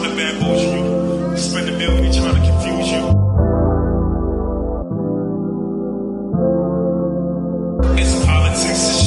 trying to bamboozle you, spend a million trying to confuse you. It's politics,